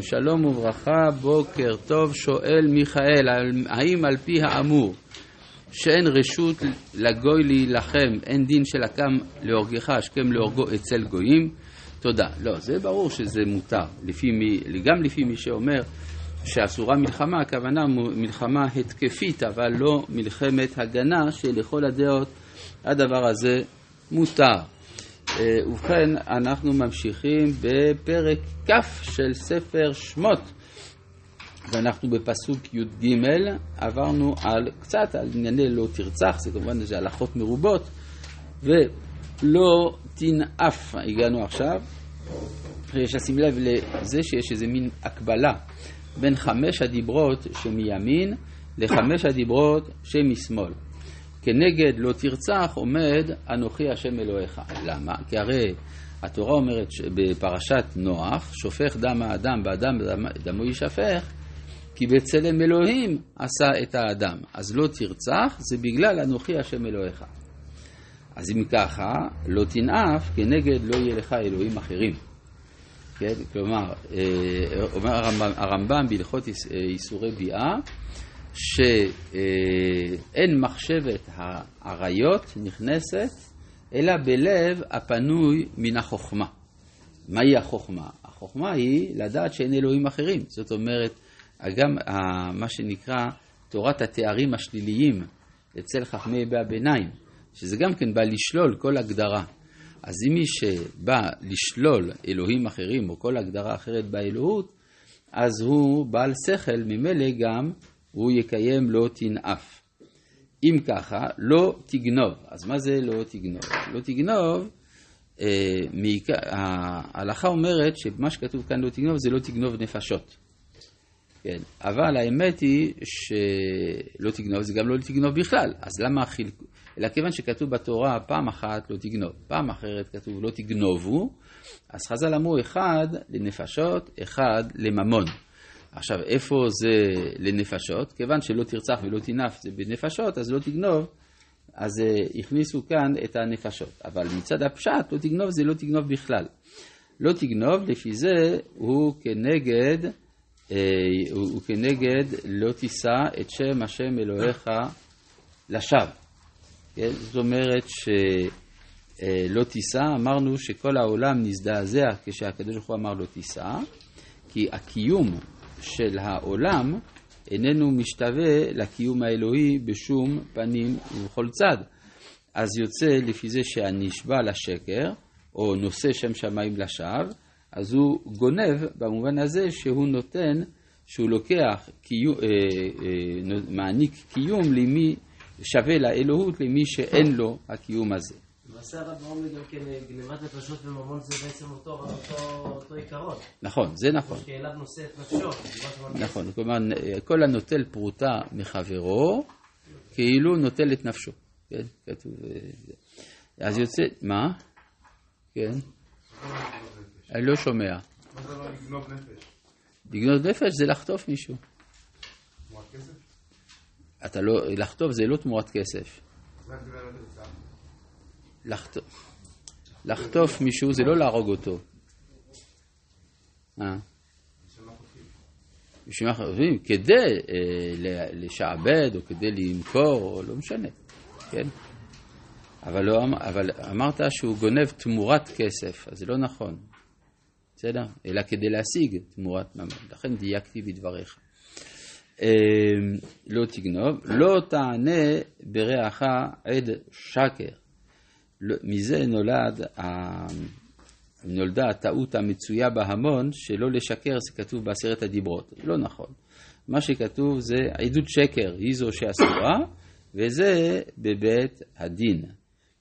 שלום וברכה, בוקר טוב, שואל מיכאל, האם על פי האמור שאין רשות לגוי להילחם, אין דין של הקם להורגך, השכם להורגו אצל גויים? תודה. לא, זה ברור שזה מותר, לפי מי, גם לפי מי שאומר שאסורה מלחמה, הכוונה מלחמה התקפית, אבל לא מלחמת הגנה, שלכל הדעות הדבר הזה מותר. אה, ובכן, אנחנו ממשיכים בפרק כ' של ספר שמות, ואנחנו בפסוק י"ג, עברנו על קצת על ענייני לא תרצח, זה כמובן איזה הלכות מרובות, ולא תנאף, הגענו עכשיו. יש לשים לב לזה שיש איזה מין הקבלה בין חמש הדיברות שמימין לחמש הדיברות שמשמאל. כנגד לא תרצח עומד אנוכי השם אלוהיך. למה? כי הרי התורה אומרת בפרשת נוח, שופך דם האדם באדם דמו יישפך, כי בצלם אלוהים עשה את האדם. אז לא תרצח זה בגלל אנוכי השם אלוהיך. אז אם ככה, לא תנאף, כנגד לא יהיה לך אלוהים אחרים. כן? כלומר, אה, אומר הרמב"ם בהלכות איסורי ביאה, שאין מחשבת האריות נכנסת, אלא בלב הפנוי מן החוכמה. מהי החוכמה? החוכמה היא לדעת שאין אלוהים אחרים. זאת אומרת, גם מה שנקרא תורת התארים השליליים אצל חכמי ימי הביניים, שזה גם כן בא לשלול כל הגדרה. אז אם מי שבא לשלול אלוהים אחרים או כל הגדרה אחרת באלוהות, אז הוא בעל שכל, ממילא גם הוא יקיים לא תנאף. אם ככה, לא תגנוב. אז מה זה לא תגנוב? לא תגנוב, אה, מעיקר, ההלכה אומרת שמה שכתוב כאן לא תגנוב זה לא תגנוב נפשות. כן, אבל האמת היא שלא תגנוב זה גם לא תגנוב בכלל. אז למה חילקו? אלא כיוון שכתוב בתורה פעם אחת לא תגנוב, פעם אחרת כתוב לא תגנובו, אז חז"ל אמרו אחד לנפשות, אחד לממון. עכשיו, איפה זה לנפשות? כיוון שלא תרצח ולא תנף זה בנפשות, אז לא תגנוב, אז uh, הכניסו כאן את הנפשות. אבל מצד הפשט, לא תגנוב זה לא תגנוב בכלל. לא תגנוב, לפי זה הוא כנגד, uh, הוא, כנגד לא תישא את שם השם אלוהיך לשווא. כן? זאת אומרת שלא אה, תישא, אמרנו שכל העולם נזדעזע כשהקדוש ברוך הוא אמר לא תישא, כי הקיום של העולם איננו משתווה לקיום האלוהי בשום פנים ובכל צד. אז יוצא לפי זה שהנשבע לשקר, או נושא שם שמיים לשווא, אז הוא גונב במובן הזה שהוא נותן, שהוא לוקח, קיום, אה, אה, מעניק קיום למי שווה לאלוהות למי שאין לו הקיום הזה. למעשה הרב אומר גם כן, גנבת נפשות וממון זה בעצם אותו עיקרון. נכון, זה נכון. שאליו נושא את נפשו. נכון, כלומר, כל הנוטל פרוטה מחברו, כאילו נוטל את נפשו. כן, כתוב. אה, אז יוצא, מה? כן. אני לא שומע. מה זה לגנוב נפש? לגנוב נפש זה לחטוף מישהו. תמורת כסף? אתה לא, לחטוף זה לא תמורת כסף. לחטוף, לחטוף מישהו זה לא להרוג אותו. אה? בשביל מה חושבים? כדי אה, לשעבד או כדי למכור, או לא משנה, כן? אבל, לא, אמ-, אבל אמרת שהוא גונב תמורת כסף, אז זה לא נכון, בסדר? אלא כדי להשיג תמורת ממון, לכן דייקתי בדבריך. אה, לא תגנוב, לא תענה ברעך עד שקר. לא, מזה נולד, נולדה הטעות המצויה בהמון שלא לשקר זה כתוב בעשרת הדיברות. לא נכון. מה שכתוב זה עדות שקר היא זו שאסורה וזה בבית הדין.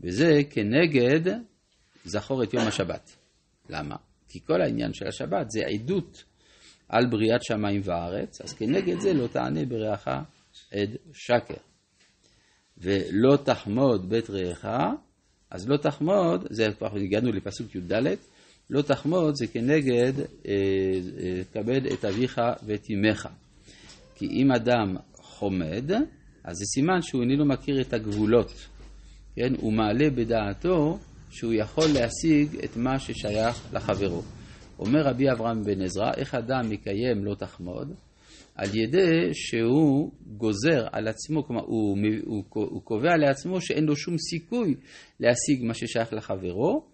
וזה כנגד זכור את יום השבת. למה? כי כל העניין של השבת זה עדות על בריאת שמיים וארץ, אז כנגד זה לא תענה ברעך עד שקר. ולא תחמוד בית רעך אז לא תחמוד, זה כבר הגענו לפסוק י"ד, לא תחמוד זה כנגד אה, אה, כבד את אביך ואת אמך. כי אם אדם חומד, אז זה סימן שהוא איננו מכיר את הגבולות. כן? הוא מעלה בדעתו שהוא יכול להשיג את מה ששייך לחברו. אומר רבי אברהם בן עזרא, איך אדם מקיים לא תחמוד? על ידי שהוא גוזר על עצמו, כלומר הוא, הוא, הוא קובע לעצמו שאין לו שום סיכוי להשיג מה ששייך לחברו,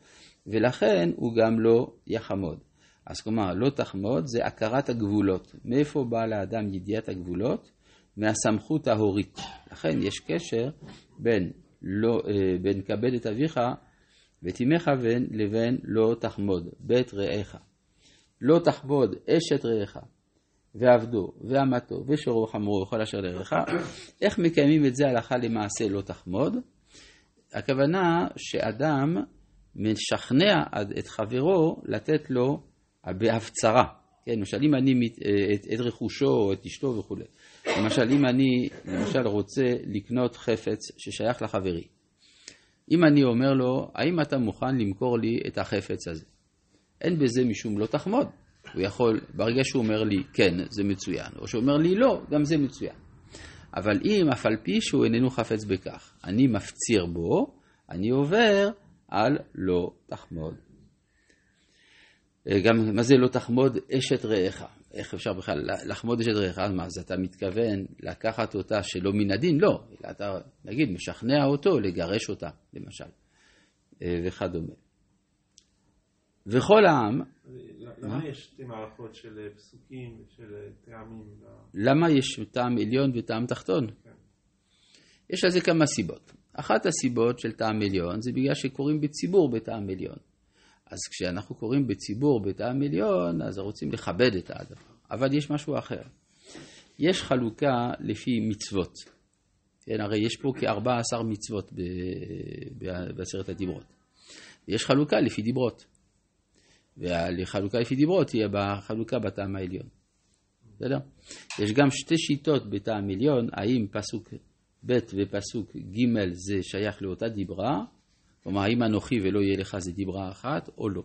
ולכן הוא גם לא יחמוד. אז כלומר, לא תחמוד זה הכרת הגבולות. מאיפה באה לאדם ידיעת הגבולות? מהסמכות ההורית. לכן יש קשר בין, לא, אה, בין כבד את אביך ואת אמך לבין לא תחמוד, בית רעך. לא תחמוד אשת רעך, ועבדו, ואמתו, ושורו וחמורו, וכל אשר לרעך. איך מקיימים את זה הלכה למעשה לא תחמוד? הכוונה שאדם משכנע את חברו לתת לו בהפצרה. כן, למשל אם אני את, את רכושו או את אשתו וכולי. למשל אם אני למשל רוצה לקנות חפץ ששייך לחברי. אם אני אומר לו, האם אתה מוכן למכור לי את החפץ הזה? אין בזה משום לא תחמוד. הוא יכול, ברגע שהוא אומר לי כן, זה מצוין, או שהוא אומר לי לא, גם זה מצוין. אבל אם אף על פי שהוא איננו חפץ בכך, אני מפציר בו, אני עובר על לא תחמוד. אה, גם מה זה לא תחמוד אשת רעך? איך אפשר בכלל לחמוד אשת רעך? אז מה, אז אתה מתכוון לקחת אותה שלא מן הדין? לא, אלא אתה, נגיד, משכנע אותו לגרש אותה, למשל, אה, וכדומה. וכל העם... למה יש שתי מערכות של אה, פסוקים ושל טעמים? למה יש טעם עליון וטעם תחתון? כן. יש לזה כמה סיבות. אחת הסיבות של טעם עליון זה בגלל שקוראים בציבור בטעם עליון. אז כשאנחנו קוראים בציבור בטעם עליון, אז רוצים לכבד את הדבר. אבל יש משהו אחר. יש חלוקה לפי מצוות. כן, הרי יש פה כ-14 מצוות בעשרת הדיברות. יש חלוקה לפי דיברות. והחלוקה לפי דיברות תהיה בחלוקה בטעם העליון. בסדר? יש גם שתי שיטות בטעם עליון, האם פסוק ב' ופסוק ג' זה שייך לאותה דיברה, כלומר האם אנוכי ולא יהיה לך זה דיברה אחת או לא.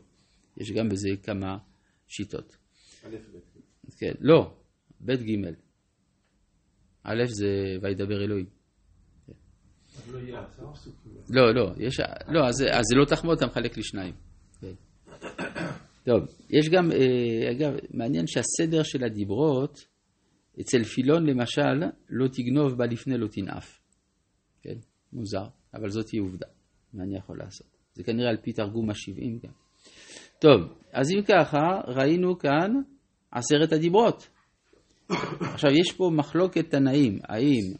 יש גם בזה כמה שיטות. א' כן, לא, ב' ג'. א' זה וידבר אלוהים. לא, לא, יש, לא, אז זה לא תחמוד, אתה מחלק לשניים. כן. טוב, יש גם, אה, אגב, מעניין שהסדר של הדיברות, אצל פילון למשל, לא תגנוב בה לפני לא תנאף. כן, מוזר, אבל זאת היא עובדה. מה אני יכול לעשות? זה כנראה על פי תרגום השבעים גם. טוב, אז אם ככה, ראינו כאן עשרת הדיברות. עכשיו, יש פה מחלוקת תנאים, האם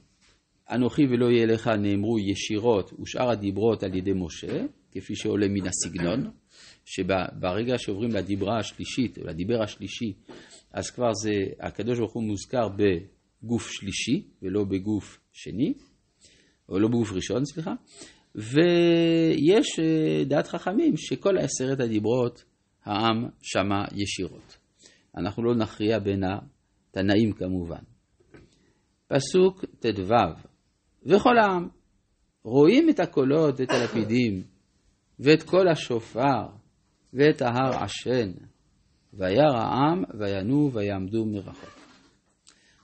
אנוכי ולא יהיה לך נאמרו ישירות ושאר הדיברות על ידי משה, כפי שעולה מן הסגנון, שברגע שעוברים לדיברה השלישית, או לדיבר השלישי, אז כבר זה, הקדוש ברוך הוא מוזכר בגוף שלישי ולא בגוף שני, או לא בגוף ראשון, סליחה, ויש אה, דעת חכמים שכל עשרת הדיברות העם שמע ישירות. אנחנו לא נכריע בין התנאים כמובן. פסוק ט"ו: וכל העם רואים את הקולות ואת הלפידים ואת קול השופר ואת ההר עשן וירא העם וינו ויעמדו מרחוק.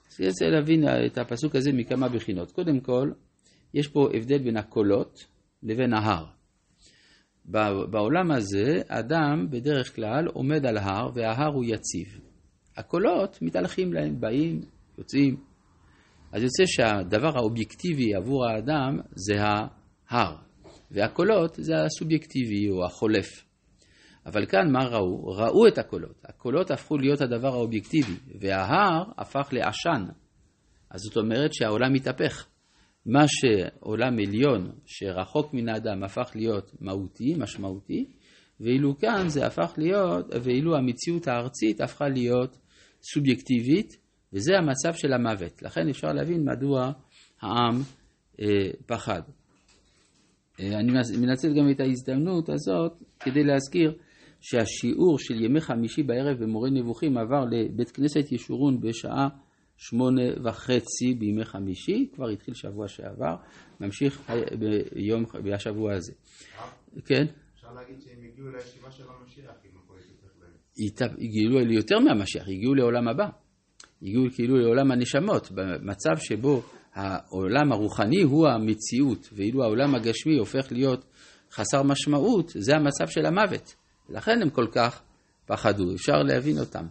אז אני רוצה להבין את הפסוק הזה מכמה בחינות. קודם כל, יש פה הבדל בין הקולות לבין ההר. בעולם הזה, אדם בדרך כלל עומד על הר, וההר הוא יציב. הקולות מתהלכים להם, באים, יוצאים. אז יוצא שהדבר האובייקטיבי עבור האדם זה ההר, והקולות זה הסובייקטיבי או החולף. אבל כאן מה ראו? ראו את הקולות. הקולות הפכו להיות הדבר האובייקטיבי, וההר הפך לעשן. אז זאת אומרת שהעולם מתהפך. מה שעולם עליון שרחוק מן האדם הפך להיות מהותי, משמעותי, ואילו כאן זה הפך להיות, ואילו המציאות הארצית הפכה להיות סובייקטיבית, וזה המצב של המוות. לכן אפשר להבין מדוע העם אה, פחד. אה, אני מנצל גם את ההזדמנות הזאת כדי להזכיר שהשיעור של ימי חמישי בערב במורה נבוכים עבר לבית כנסת ישורון בשעה שמונה וחצי בימי חמישי, כבר התחיל שבוע שעבר, ממשיך ביום, בשבוע הזה. כן? אפשר להגיד שהם הגיעו לישיבה של המשיח, אם הכל יתפתח להם. הגיעו ליותר מהמשיח, הגיעו לעולם הבא. הגיעו כאילו לעולם הנשמות, במצב שבו העולם הרוחני הוא המציאות, ואילו העולם הגשמי הופך להיות חסר משמעות, זה המצב של המוות. לכן הם כל כך פחדו, אפשר להבין אותם.